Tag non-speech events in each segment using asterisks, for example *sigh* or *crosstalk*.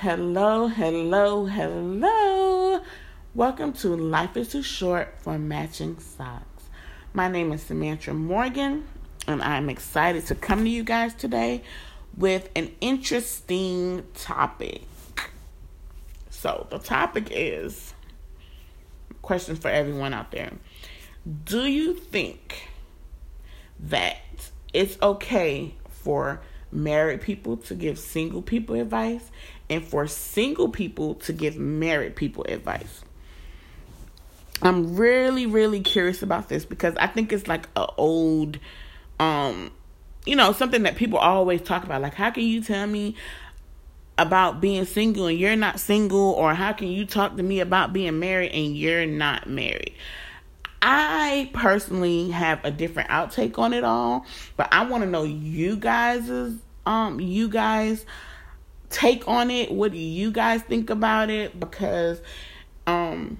Hello, hello, hello. Welcome to Life is Too Short for Matching Socks. My name is Samantha Morgan, and I'm excited to come to you guys today with an interesting topic. So, the topic is question for everyone out there. Do you think that it's okay for married people to give single people advice and for single people to give married people advice. I'm really, really curious about this because I think it's like a old, um, you know, something that people always talk about. Like, how can you tell me about being single and you're not single, or how can you talk to me about being married and you're not married? I personally have a different outtake on it all, but I want to know you guys' um you guys take on it. What do you guys think about it? Because um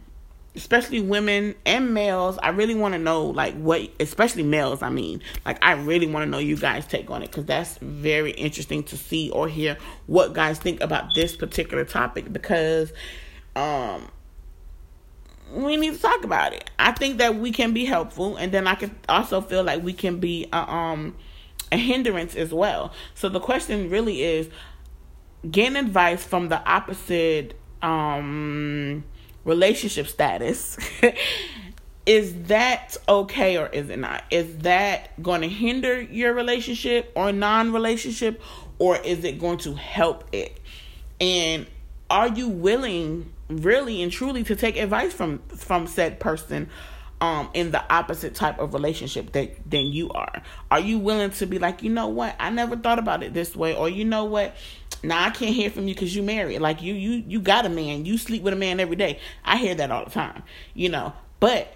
especially women and males, I really want to know like what especially males, I mean. Like I really want to know you guys take on it cuz that's very interesting to see or hear what guys think about this particular topic because um we need to talk about it. I think that we can be helpful, and then I can also feel like we can be a, um a hindrance as well. So the question really is getting advice from the opposite um relationship status. *laughs* is that okay or is it not? Is that going to hinder your relationship or non-relationship or is it going to help it? And are you willing really and truly to take advice from from said person um in the opposite type of relationship that than you are. Are you willing to be like you know what? I never thought about it this way. Or you know what? Now i can't hear from you because you married. Like you you you got a man. You sleep with a man every day. I hear that all the time you know. But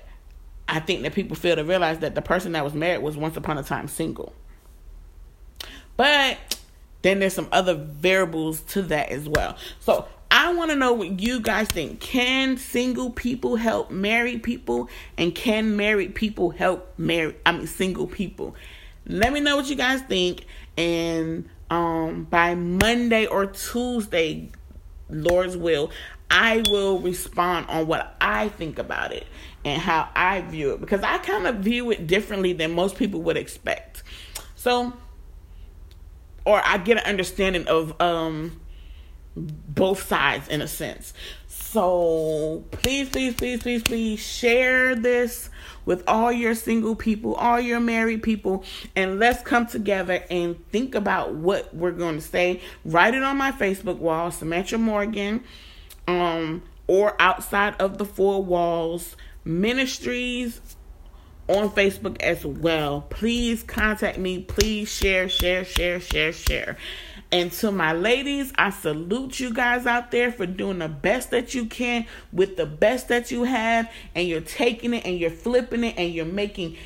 i think that people fail to realize that the person that was married was once upon a time single. But then there's some other variables to that as well. So I want to know what you guys think. Can single people help married people? And can married people help married I mean single people? Let me know what you guys think. And um by Monday or Tuesday, Lord's will, I will respond on what I think about it and how I view it because I kind of view it differently than most people would expect. So or I get an understanding of um both sides in a sense. So please, please, please, please, please share this with all your single people, all your married people, and let's come together and think about what we're going to say. Write it on my Facebook wall, Samantha Morgan, um, or outside of the four walls ministries on Facebook as well. Please contact me. Please share, share, share, share, share. And to my ladies, I salute you guys out there for doing the best that you can with the best that you have. And you're taking it and you're flipping it and you're making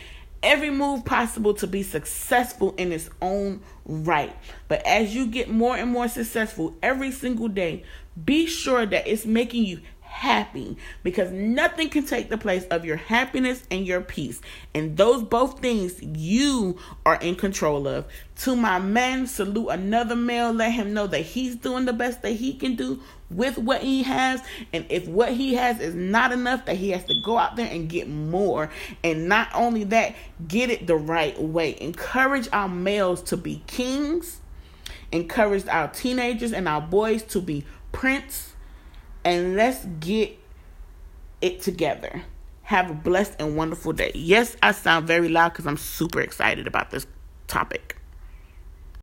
every move possible to be successful in its own right. But as you get more and more successful every single day, be sure that it's making you happy because nothing can take the place of your happiness and your peace. And those both things you are in control of. To my man, salute another male, let him know that he's doing the best that he can do with what he has. And if what he has is not enough, that he has to go out there and get more. And not only that, get it the right way. Encourage our males to be kings, encourage our teenagers and our boys to be prince and let's get it together. Have a blessed and wonderful day. Yes, I sound very loud because I'm super excited about this topic.